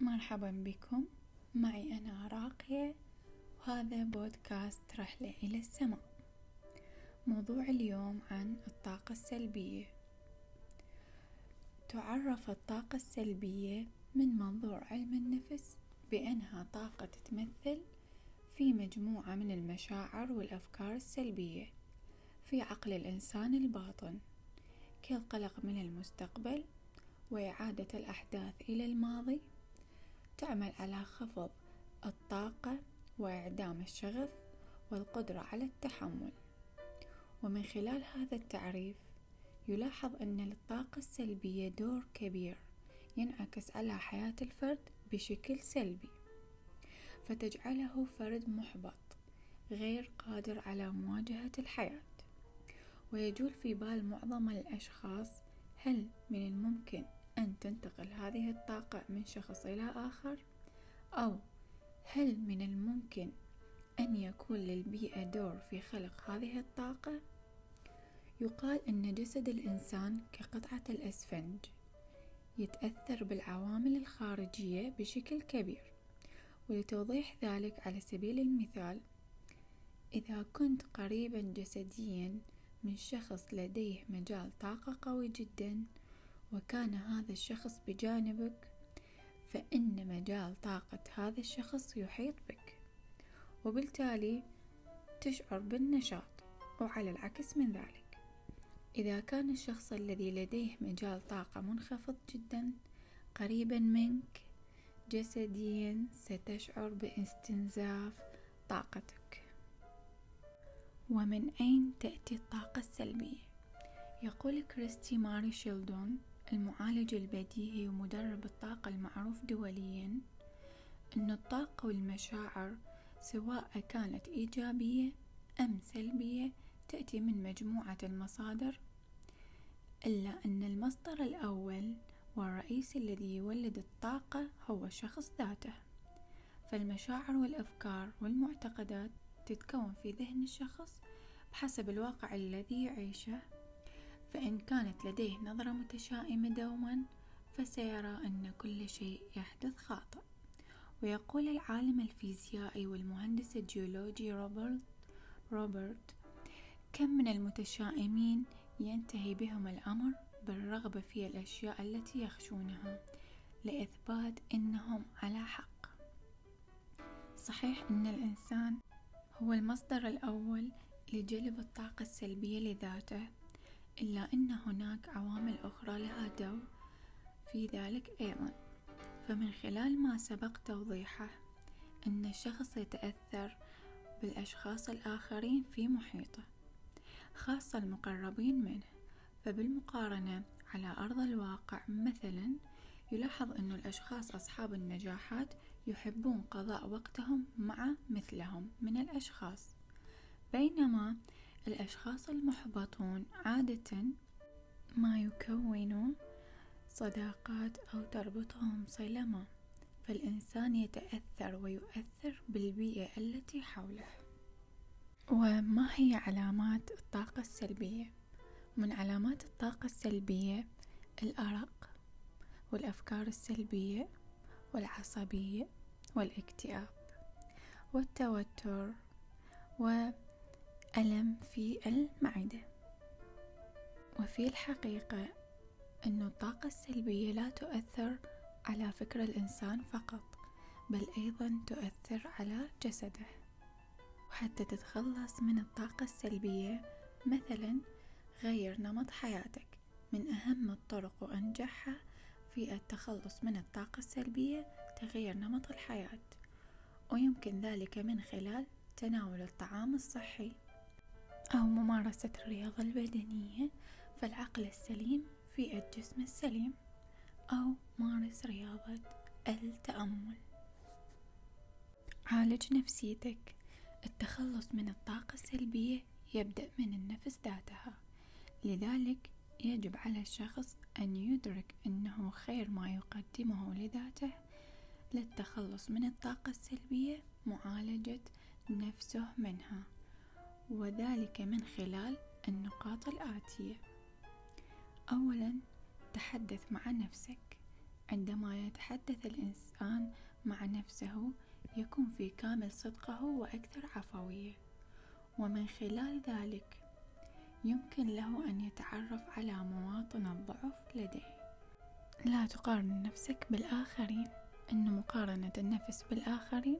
مرحبا بكم. معي أنا راقية وهذا بودكاست رحلة إلى السماء. موضوع اليوم عن الطاقة السلبية. تعرف الطاقة السلبية من منظور علم النفس بأنها طاقة تتمثل في مجموعة من المشاعر والأفكار السلبية في عقل الإنسان الباطن كالقلق من المستقبل وإعادة الأحداث إلى الماضي. تعمل على خفض الطاقة وإعدام الشغف والقدرة على التحمل. ومن خلال هذا التعريف يلاحظ أن للطاقة السلبية دور كبير ينعكس على حياة الفرد بشكل سلبي فتجعله فرد محبط غير قادر على مواجهة الحياة. ويجول في بال معظم الأشخاص هل من الممكن أن تنتقل هذه الطاقة من شخص إلى آخر؟ أو هل من الممكن أن يكون للبيئة دور في خلق هذه الطاقة؟ يقال أن جسد الإنسان كقطعة الأسفنج يتأثر بالعوامل الخارجية بشكل كبير ولتوضيح ذلك على سبيل المثال إذا كنت قريبا جسديا من شخص لديه مجال طاقة قوي جدا وكان هذا الشخص بجانبك فإن مجال طاقة هذا الشخص يحيط بك. وبالتالي تشعر بالنشاط وعلى العكس من ذلك. إذا كان الشخص الذي لديه مجال طاقة منخفض جدا قريبا منك جسديا ستشعر باستنزاف طاقتك. ومن أين تأتي الطاقة السلبية؟ يقول كريستي ماري شيلدون المعالج البديهي ومدرب الطاقة المعروف دوليا أن الطاقة والمشاعر سواء كانت إيجابية أم سلبية تأتي من مجموعة المصادر إلا أن المصدر الأول والرئيسي الذي يولد الطاقة هو الشخص ذاته. فالمشاعر والأفكار والمعتقدات تتكون في ذهن الشخص بحسب الواقع الذي يعيشه. فإن كانت لديه نظرة متشائمة دوما فسيرى أن كل شيء يحدث خاطئ. ويقول العالم الفيزيائي والمهندس الجيولوجي روبرت روبرت كم من المتشائمين ينتهي بهم الأمر بالرغبة في الأشياء التي يخشونها لإثبات أنهم على حق. صحيح أن الإنسان هو المصدر الأول لجلب الطاقة السلبية لذاته إلا أن هناك عوامل أخرى لها دور في ذلك أيضا. فمن خلال ما سبق توضيحه أن الشخص يتأثر بالأشخاص الآخرين في محيطه خاصة المقربين منه. فبالمقارنة على أرض الواقع مثلا يلاحظ أن الأشخاص أصحاب النجاحات يحبون قضاء وقتهم مع مثلهم من الأشخاص. بينما الأشخاص المحبطون عادة ما يكونوا صداقات أو تربطهم صلة فالإنسان يتأثر ويؤثر بالبيئة التي حوله وما هي علامات الطاقة السلبية؟ من علامات الطاقة السلبية الأرق والأفكار السلبية والعصبية والاكتئاب والتوتر وألم في المعدة. وفي الحقيقة أن الطاقة السلبية لا تؤثر على فكر الإنسان فقط بل أيضا تؤثر على جسده. وحتى تتخلص من الطاقة السلبية مثلا غير نمط حياتك. من أهم الطرق وأنجحها في التخلص من الطاقة السلبية تغيير نمط الحياة. ويمكن ذلك من خلال تناول الطعام الصحي. أو ممارسة الرياضة البدنية فالعقل السليم في الجسم السليم أو مارس رياضة التأمل. عالج نفسيتك. التخلص من الطاقة السلبية يبدأ من النفس ذاتها. لذلك يجب على الشخص أن يدرك أنه خير ما يقدمه لذاته. للتخلص من الطاقة السلبية معالجة نفسه منها. وذلك من خلال النقاط الآتية. أولا تحدث مع نفسك. عندما يتحدث الإنسان مع نفسه يكون في كامل صدقه وأكثر عفوية. ومن خلال ذلك يمكن له أن يتعرف على مواطن الضعف لديه. لا تقارن نفسك بالآخرين. أن مقارنة النفس بالآخرين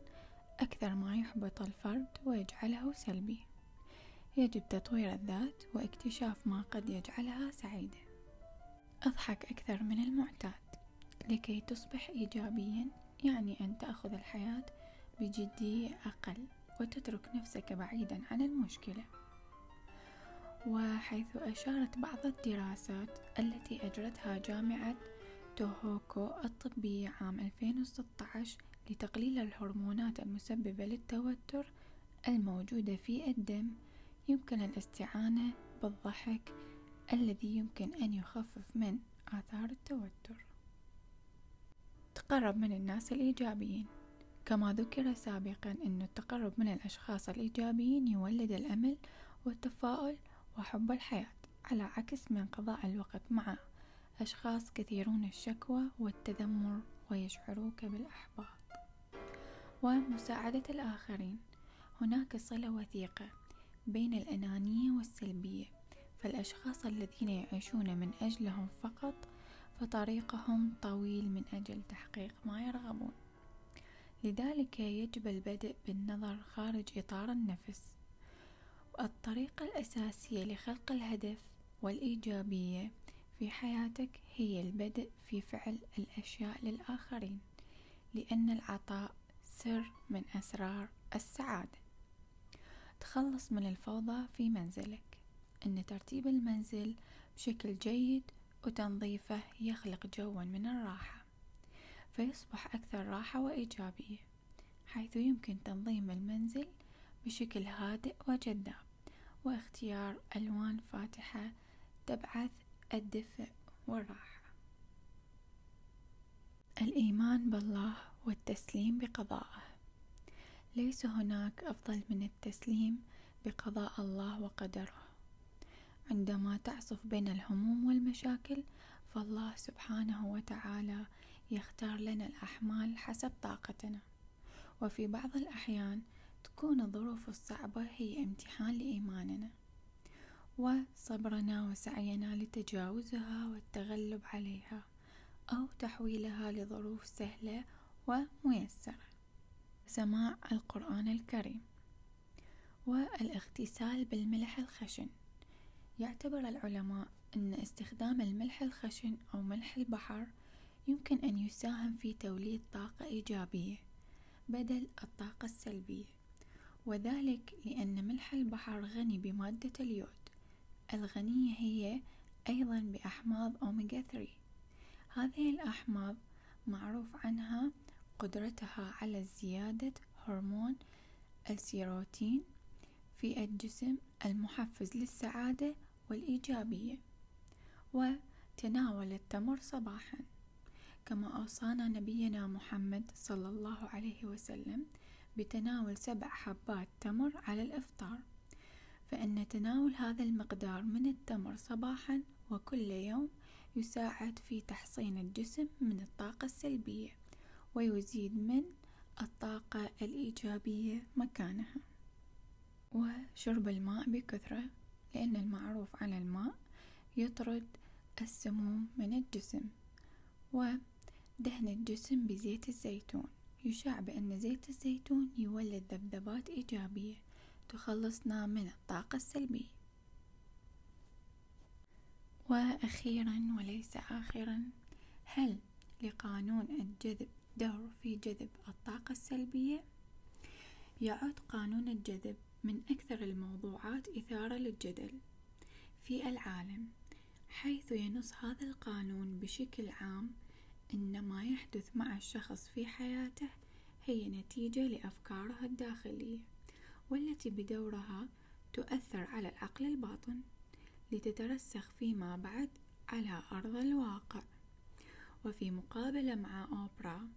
أكثر ما يحبط الفرد ويجعله سلبي. يجب تطوير الذات واكتشاف ما قد يجعلها سعيدة. أضحك أكثر من المعتاد. لكي تصبح إيجابيا يعني أن تأخذ الحياة بجدية أقل وتترك نفسك بعيدا عن المشكلة. وحيث أشارت بعض الدراسات التي أجرتها جامعة توهوكو الطبية عام 2016 لتقليل الهرمونات المسببة للتوتر الموجودة في الدم يمكن الاستعانة بالضحك الذي يمكن أن يخفف من آثار التوتر. تقرب من الناس الإيجابيين. كما ذكر سابقا أن التقرب من الأشخاص الإيجابيين يولد الأمل والتفاؤل وحب الحياة على عكس من قضاء الوقت مع أشخاص كثيرون الشكوى والتذمر ويشعروك بالإحباط. ومساعدة الآخرين. هناك صلة وثيقة. بين الأنانية والسلبية فالأشخاص الذين يعيشون من أجلهم فقط فطريقهم طويل من أجل تحقيق ما يرغبون. لذلك يجب البدء بالنظر خارج إطار النفس الطريقة الأساسية لخلق الهدف والإيجابية في حياتك هي البدء في فعل الأشياء للآخرين لأن العطاء سر من أسرار السعادة. تخلص من الفوضى في منزلك. أن ترتيب المنزل بشكل جيد وتنظيفه يخلق جوا من الراحة فيصبح أكثر راحة وإيجابية حيث يمكن تنظيم المنزل بشكل هادئ وجذاب واختيار ألوان فاتحة تبعث الدفء والراحة. الإيمان بالله والتسليم بقضائه. ليس هناك أفضل من التسليم بقضاء الله وقدره. عندما تعصف بين الهموم والمشاكل فالله سبحانه وتعالى يختار لنا الأحمال حسب طاقتنا. وفي بعض الأحيان تكون الظروف الصعبة هي امتحان لإيماننا وصبرنا وسعينا لتجاوزها والتغلب عليها أو تحويلها لظروف سهلة وميسرة. سماع القرآن الكريم. والاغتسال بالملح الخشن. يعتبر العلماء أن استخدام الملح الخشن أو ملح البحر يمكن أن يساهم في توليد طاقة إيجابية بدل الطاقة السلبية وذلك لأن ملح البحر غني بمادة اليود. الغنية هي أيضا بأحماض أوميجا 3 هذه الأحماض معروف عنها قدرتها على زيادة هرمون السيروتين في الجسم المحفز للسعادة والإيجابية وتناول التمر صباحا. كما أوصانا نبينا محمد صلى الله عليه وسلم بتناول سبع حبات تمر على الإفطار فإن تناول هذا المقدار من التمر صباحا وكل يوم يساعد في تحصين الجسم من الطاقة السلبية. ويزيد من الطاقة الإيجابية مكانها. وشرب الماء بكثرة لأن المعروف عن الماء يطرد السموم من الجسم ودهن الجسم بزيت الزيتون. يشاع بأن زيت الزيتون يولد ذبذبات إيجابية تخلصنا من الطاقة السلبية. وأخيرا وليس آخرا هل لقانون الجذب دور في جذب الطاقة السلبية؟ يعد قانون الجذب من أكثر الموضوعات إثارة للجدل في العالم حيث ينص هذا القانون بشكل عام أن ما يحدث مع الشخص في حياته هي نتيجة لأفكاره الداخلية والتي بدورها تؤثر على العقل الباطن لتترسخ فيما بعد على أرض الواقع وفي مقابلة مع أوبرا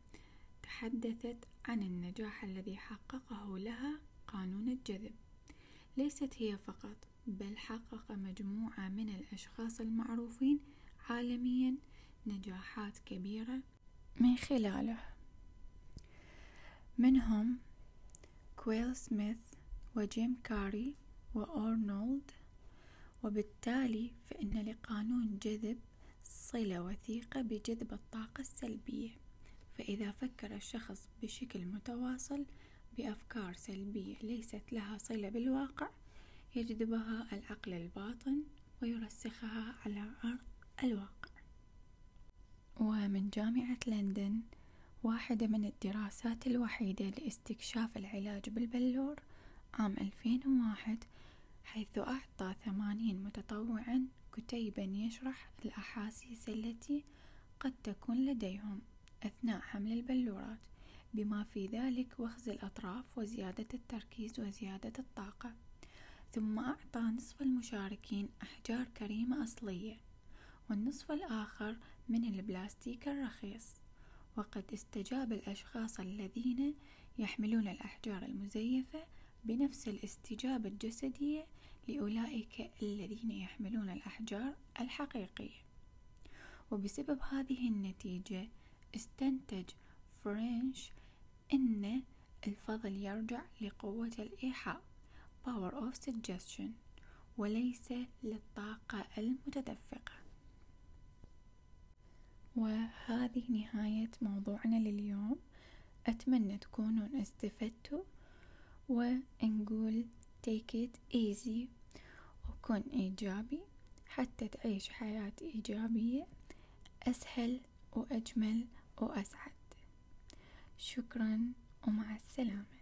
تحدثت عن النجاح الذي حققه لها قانون الجذب. ليست هي فقط بل حقق مجموعة من الأشخاص المعروفين عالميا نجاحات كبيرة من خلاله. منهم كويل سميث وجيم كاري وأرنولد وبالتالي فإن لقانون جذب صلة وثيقة بجذب الطاقة السلبية. فإذا فكر الشخص بشكل متواصل بأفكار سلبية ليست لها صلة بالواقع يجذبها العقل الباطن ويرسخها على أرض الواقع. ومن جامعة لندن واحدة من الدراسات الوحيدة لاستكشاف العلاج بالبلور عام 2001 حيث أعطى ثمانين متطوعا كتيبا يشرح الأحاسيس التي قد تكون لديهم أثناء حمل البلورات بما في ذلك وخز الأطراف وزيادة التركيز وزيادة الطاقة. ثم أعطى نصف المشاركين أحجار كريمة أصلية والنصف الآخر من البلاستيك الرخيص. وقد استجاب الأشخاص الذين يحملون الأحجار المزيفة بنفس الاستجابة الجسدية لأولئك الذين يحملون الأحجار الحقيقية. وبسبب هذه النتيجة استنتج فرنش أن الفضل يرجع لقوة الإيحاء power of suggestion وليس للطاقة المتدفقة. وهذه نهاية موضوعنا لليوم. أتمنى تكونون استفدتوا. ونقول take it easy وكن إيجابي حتى تعيش حياة إيجابية أسهل وأجمل وأسعد. شكرا ومع السلامة.